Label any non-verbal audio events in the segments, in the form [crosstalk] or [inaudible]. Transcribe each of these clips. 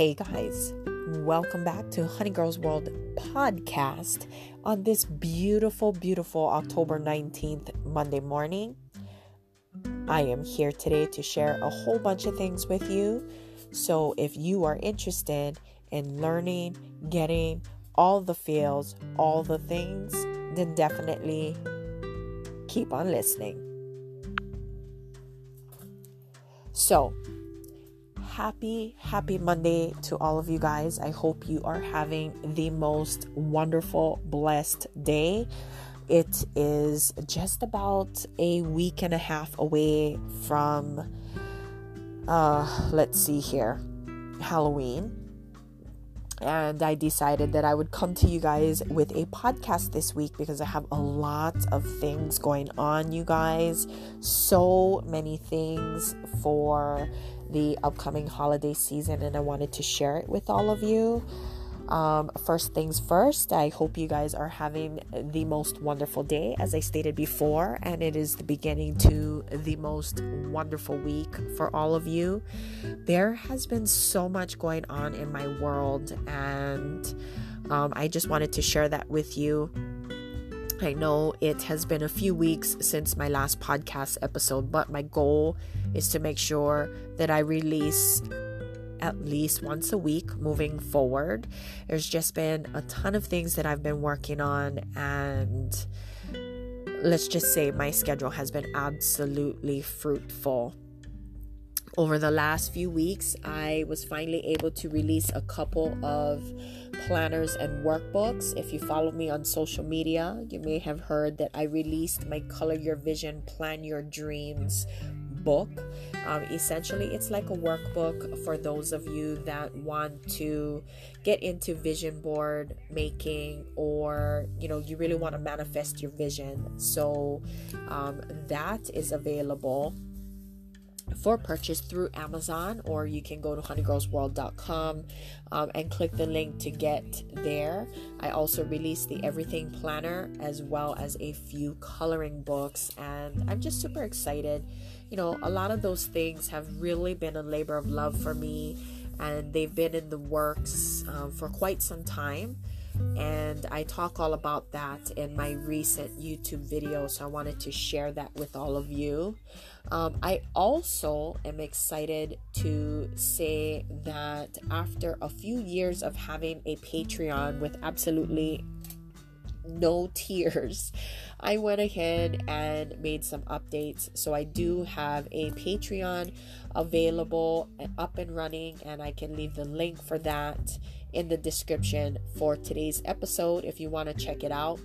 Hey guys, welcome back to Honey Girls World podcast on this beautiful, beautiful October 19th Monday morning. I am here today to share a whole bunch of things with you. So if you are interested in learning, getting all the feels, all the things, then definitely keep on listening. So, happy, happy Monday to all of you guys. I hope you are having the most wonderful, blessed day. It is just about a week and a half away from, uh, let's see here, Halloween. And I decided that I would come to you guys with a podcast this week because I have a lot of things going on, you guys. So many things for the upcoming holiday season, and I wanted to share it with all of you. Um, first things first, I hope you guys are having the most wonderful day, as I stated before, and it is the beginning to the most wonderful week for all of you. There has been so much going on in my world, and um, I just wanted to share that with you. I know it has been a few weeks since my last podcast episode, but my goal is to make sure that I release at least once a week moving forward. There's just been a ton of things that I've been working on, and let's just say my schedule has been absolutely fruitful. Over the last few weeks, I was finally able to release a couple of planners and workbooks. If you follow me on social media, you may have heard that I released my Color Your Vision, Plan Your Dreams book. Um, essentially, it's like a workbook for those of you that want to get into vision board making or you know you really want to manifest your vision. So um, that is available for purchase through Amazon, or you can go to honeygirlsworld.com um, and click the link to get there. I also released the Everything Planner as well as a few coloring books, and I'm just super excited. You know, a lot of those things have really been a labor of love for me, and they've been in the works um, for quite some time and I talk all about that in my recent YouTube video. So I wanted to share that with all of you. Um, I also am excited to say that after a few years of having a Patreon with absolutely no [laughs] tiers, I went ahead and made some updates. So I do have a Patreon available and up and running, and I can leave the link for that in the description for today's episode if you want to check it out.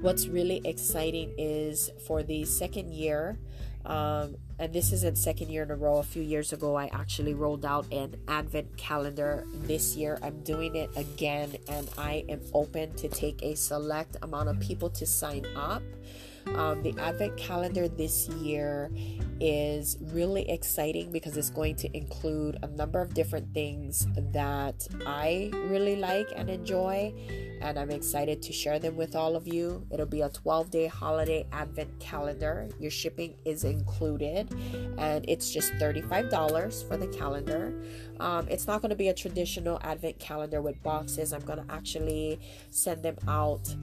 What's really exciting is for the second year, um, and this is the second year in a row. A few years ago, I actually rolled out an advent calendar. This year, I'm doing it again, and I am open to take a select amount of people to sign up. Um, the advent calendar this year is really exciting because it's going to include a number of different things that I really like and enjoy, and I'm excited to share them with all of you. It'll be a 12 day holiday advent calendar. Your shipping is included, and it's just $35 for the calendar. Um, it's not going to be a traditional advent calendar with boxes. I'm going to actually send them out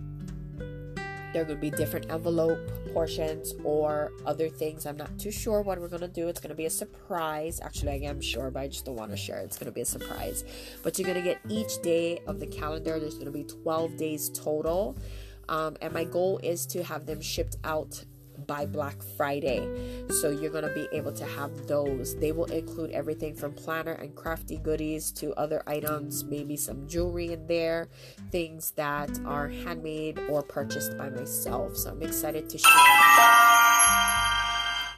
there could be different envelope portions or other things. I'm not too sure what we're to do. It's to be a surprise. Actually, I am sure, but I just don't want to share. It's to be a surprise. But you're to get each day of the calendar. There's to be 12 days total. Um, and my goal is to have them shipped out by Black Friday. So you're going to be able to have those. They will include everything from planner and crafty goodies to other items, maybe some jewelry in there, things that are handmade or purchased by myself. So I'm excited to share.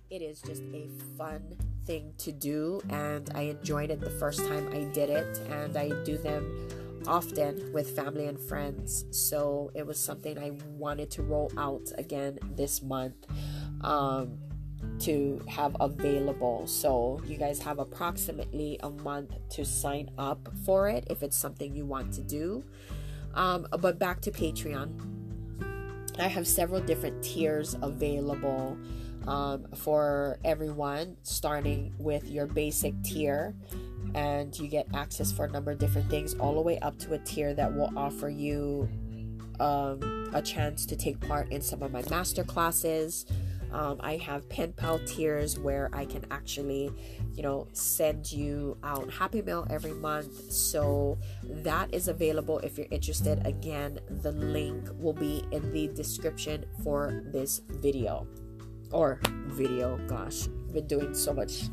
It is just a fun thing to do, and I enjoyed it the first time I did it, and I do them often with family and friends. So it was something I wanted to roll out again this month um, to have available. So you guys have approximately a month to sign up for it if it's something you want to do. Um, but back to Patreon. I have several different tiers available um, for everyone, starting with your basic tier and you get access for a number of different things, all the way up to a tier that will offer you um, a chance to take part in some of my master classes. Um, I have pen pal tiers where I can actually, you know, send you out Happy Mail every month. So that is available if you're interested. Again, the link will be in the description for this video or video. Gosh, I've been doing so much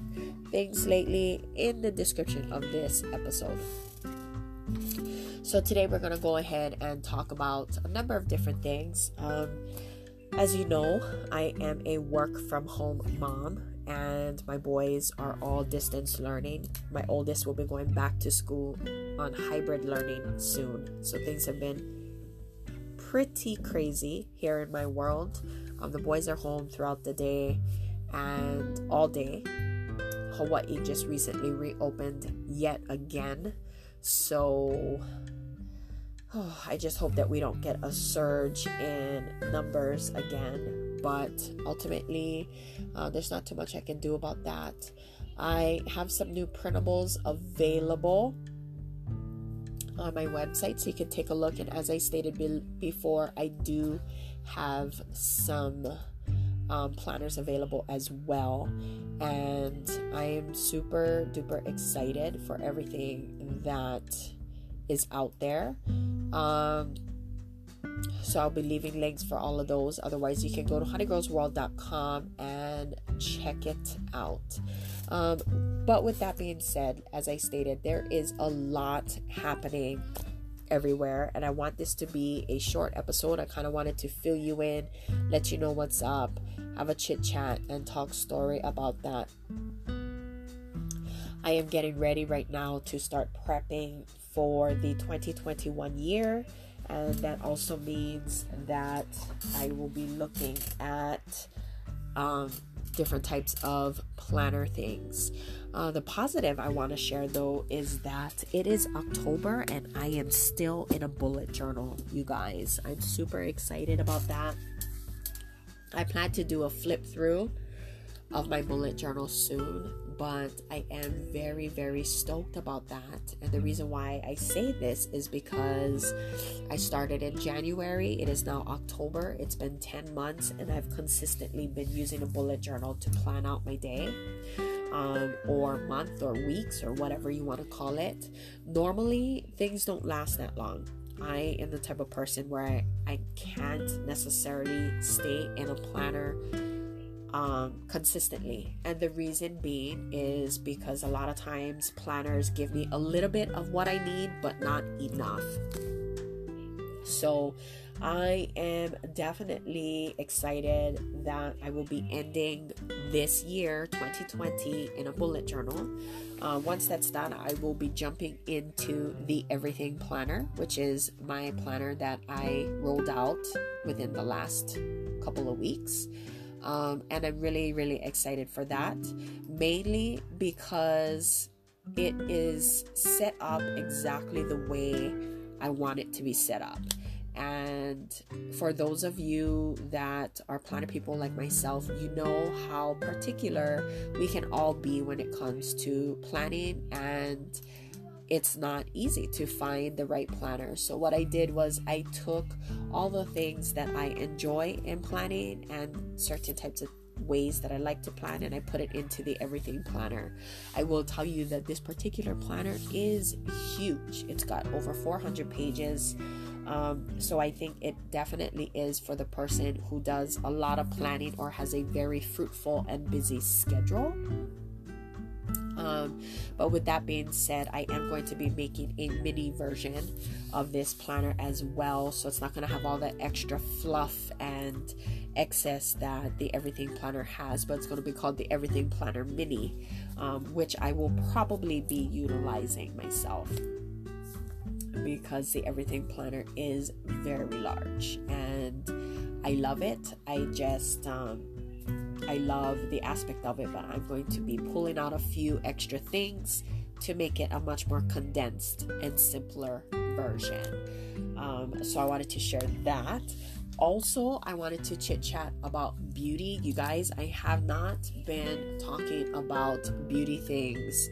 things lately in the description of this episode. So today we're going to go ahead and talk about a number of different things. Um, as you know, I am a work from home mom and my boys are all distance learning. My oldest will be going back to school on hybrid learning soon. So things have been pretty crazy here in my world. Um, the boys are home throughout the day and all day. Hawaii just recently reopened yet again. So oh, [sighs] I just hope that we don't get a surge in numbers again. But ultimately, uh, there's not too much I can do about that. I have some new printables available on my website so you can take a look. And as I stated be- before, I do have some um, planners available as well. And I am super duper excited for everything that is out there. Um, so I'll be leaving links for all of those. Otherwise, you can go to honeygirlsworld.com and check it out. Um, but with that being said, as I stated, there is a lot happening everywhere, and I want this to be a short episode. I kind of wanted to fill you in, let you know what's up, have a chit chat, and talk story about that. I am getting ready right now to start prepping for the 2021 year, and that also means that I will be looking at um, different types of planner things. Uh, the positive I want to share though is that it is October and I am still in a bullet journal, you guys. I'm super excited about that. I plan to do a flip through of my bullet journal soon, but I am very, very stoked about that. And the reason why I say this is because I started in January, it is now October, it's been 10 months, and I've consistently been using a bullet journal to plan out my day. Um, or month or weeks or whatever you want to call it. Normally, things don't last that long. I am the type of person where I, I can't necessarily stay in a planner um, consistently. And the reason being is because a lot of times planners give me a little bit of what I need, but not enough. So I am definitely excited that I will be ending this year, 2020, in a bullet journal. Uh, once that's done, I will be jumping into the Everything Planner, which is my planner that I rolled out within the last couple of weeks. Um, and I'm really, really excited for that, mainly because it is set up exactly the way I want it to be set up. And for those of you that are planner people like myself, you know how particular we can all be when it comes to planning and it's not easy to find the right planner. So, what I did was I took all the things that I enjoy in planning and certain types of ways that I like to plan and I put it into the everything planner. I will tell you that this particular planner is huge. It's got over 400 pages. Um, so I think it definitely is for the person who does a lot of planning or has a very fruitful and busy schedule. Um, but with that being said, I am going to be making a mini version of this planner as well. So it's not going to have all that extra fluff and excess that the Everything Planner has, but it's going to be called the Everything Planner Mini, um, which I will probably be utilizing myself because the Everything Planner is very large and I love it. I just, um, I love the aspect of it, but I'm going to be pulling out a few extra things to make it a much more condensed and simpler version. Um, so I wanted to share that. Also, I wanted to chit chat about beauty. You guys, I have not been talking about beauty things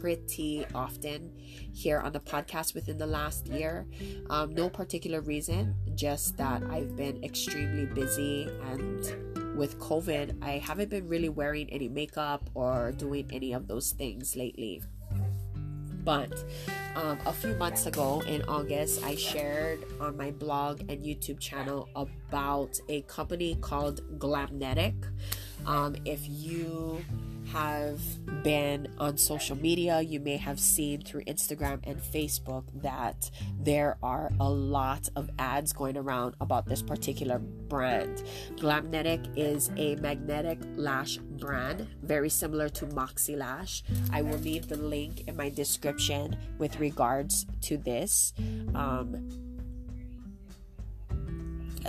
pretty often here on the podcast within the last year. Um, no particular reason, just that I've been extremely busy and with COVID, I haven't been really wearing any makeup or doing any of those things lately. But um, a few months ago in August, I shared on my blog and YouTube channel about a company called Glamnetic. Um, if you have been on social media, you may have seen through Instagram and Facebook that there are a lot of ads going around about this particular brand. Glamnetic is a magnetic lash brand, very similar to Moxie Lash. I will leave the link in my description with regards to this. Um,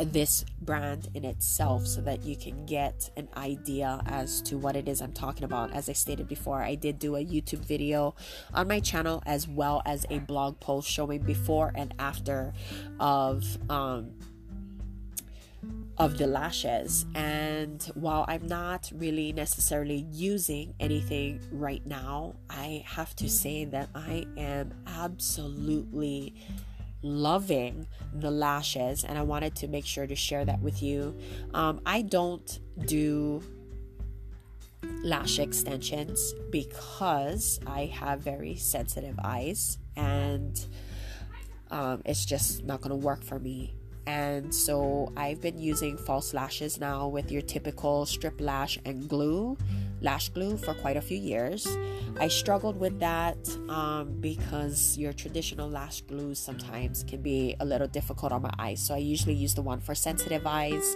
this brand in itself so that you can get an idea as to what it is I'm talking about. As I stated before, I did do a YouTube video on my channel as well as a blog post showing before and after of um, of the lashes. And while I'm not really necessarily using anything right now, I have to say that I am absolutely loving the lashes and I wanted to make sure to share that with you. Um, I don't do lash extensions because I have very sensitive eyes and um, it's just not going to work for me. And so I've been using false lashes now with your typical strip lash and glue lash glue for quite a few years. I struggled with that um, because your traditional lash glue sometimes can be a little difficult on my eyes. So I usually use the one for sensitive eyes.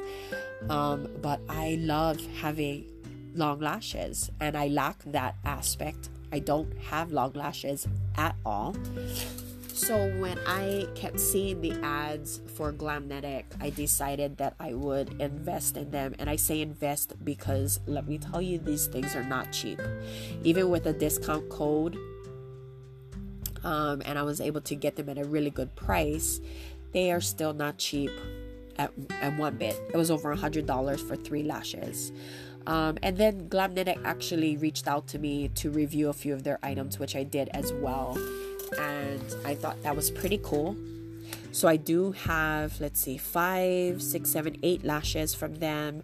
Um, but I love having long lashes and I lack that aspect. I don't have long lashes at all. So when I kept seeing the ads for Glamnetic, I decided that I would invest in them. And I say invest because let me tell you, these things are not cheap. Even with a discount code, um, and I was able to get them at a really good price, they are still not cheap at, at one bit. It was over a hundred dollars for three lashes. Um, and then Glamnetic actually reached out to me to review a few of their items, which I did as well and I thought that was pretty cool. So I do have, let's see, five, six, seven, eight lashes from them.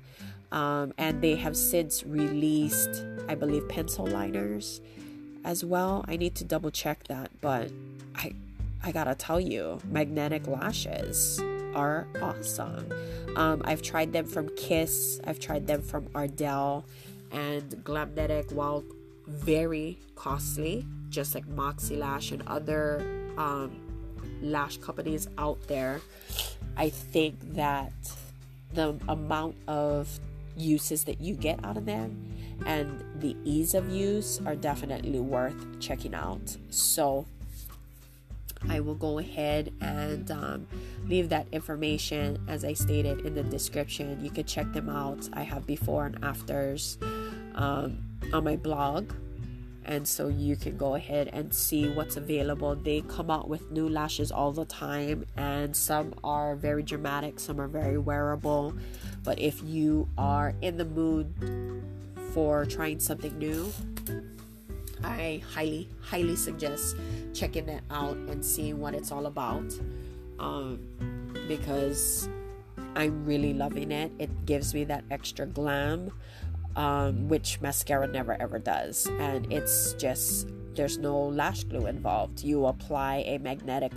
Um, and they have since released, I believe, pencil liners as well. I need to double check that, but I I gotta tell you, magnetic lashes are awesome. Um, I've tried them from Kiss, I've tried them from Ardell, and Glamnetic, while very costly, just like Moxie Lash and other um, lash companies out there, I think that the amount of uses that you get out of them and the ease of use are definitely worth checking out. So, I will go ahead and um, leave that information as I stated in the description. You can check them out. I have before and afters um, on my blog and so you can go ahead and see what's available. They come out with new lashes all the time, and some are very dramatic, some are very wearable. But if you are in the mood for trying something new, I highly, highly suggest checking that out and seeing what it's all about. Um, because I'm really loving it. It gives me that extra glam um, which mascara never ever does. And it's just, there's no lash glue involved. You apply a magnetic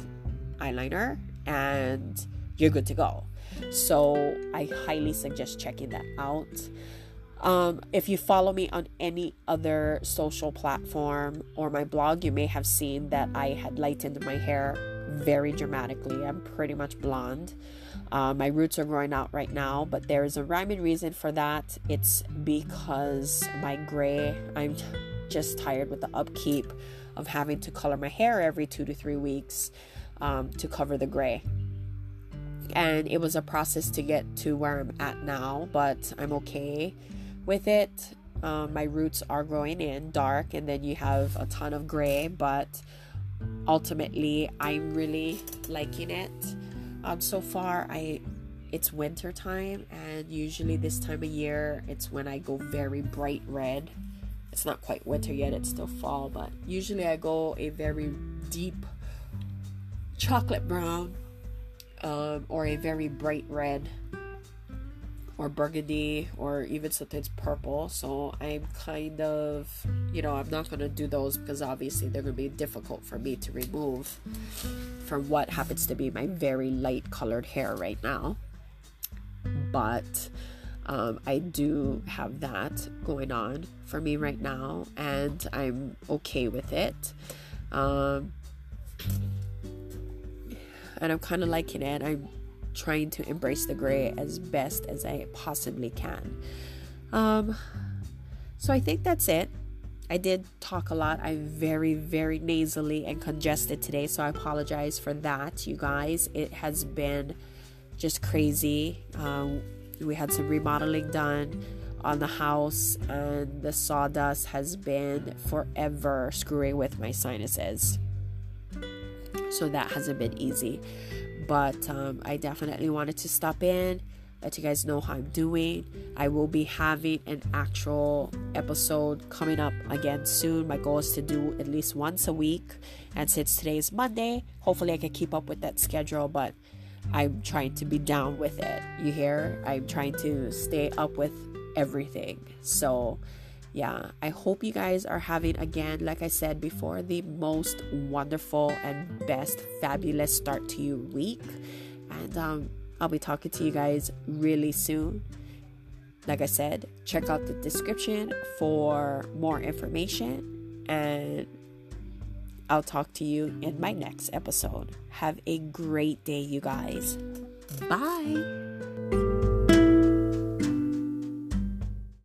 eyeliner and you're good to go. So I highly suggest checking that out. Um, if you follow me on any other social platform or my blog, you may have seen that I had lightened my hair very dramatically. I'm pretty much blonde. Uh, my roots are growing out right now, but there is a rhyme and reason for that. It's because my gray, I'm just tired with the upkeep of having to color my hair every two to three weeks um, to cover the gray. And it was a process to get to where I'm at now, but I'm okay with it. Um, my roots are growing in dark, and then you have a ton of gray, but ultimately, I'm really liking it. Um, so far, I it's winter time, and usually this time of year, it's when I go very bright red it's not quite winter yet, it's still fall, but usually I go a very deep chocolate brown um, or a very bright red or burgundy or even sometimes purple. So I'm kind of, you know, I'm not going to do those because obviously they're going to be difficult for me to remove from what happens to be my very light colored hair right now. But um, I do have that going on for me right now, and I'm okay with it. Um, and I'm kind of liking it. I'm trying to embrace the gray as best as I possibly can. Um, so I think that's it. I did talk a lot. I'm very, very nasally and congested today, so I apologize for that, you guys. It has been just crazy. Um, we had some remodeling done on the house, and the sawdust has been forever screwing with my sinuses. So that hasn't been easy. But um, I definitely wanted to stop in, let you guys know how I'm doing. I will be having an actual episode coming up again soon. My goal is to do at least once a week. And since today is Monday, hopefully I can keep up with that schedule. But I'm trying to be down with it. You hear? I'm trying to stay up with everything. So, yeah, I hope you guys are having, again, like I said before, the most wonderful and best, fabulous start to your week. And um, I'll be talking to you guys really soon. Like I said, check out the description for more information. And I'll talk to you in my next episode. Have a great day, you guys. Bye.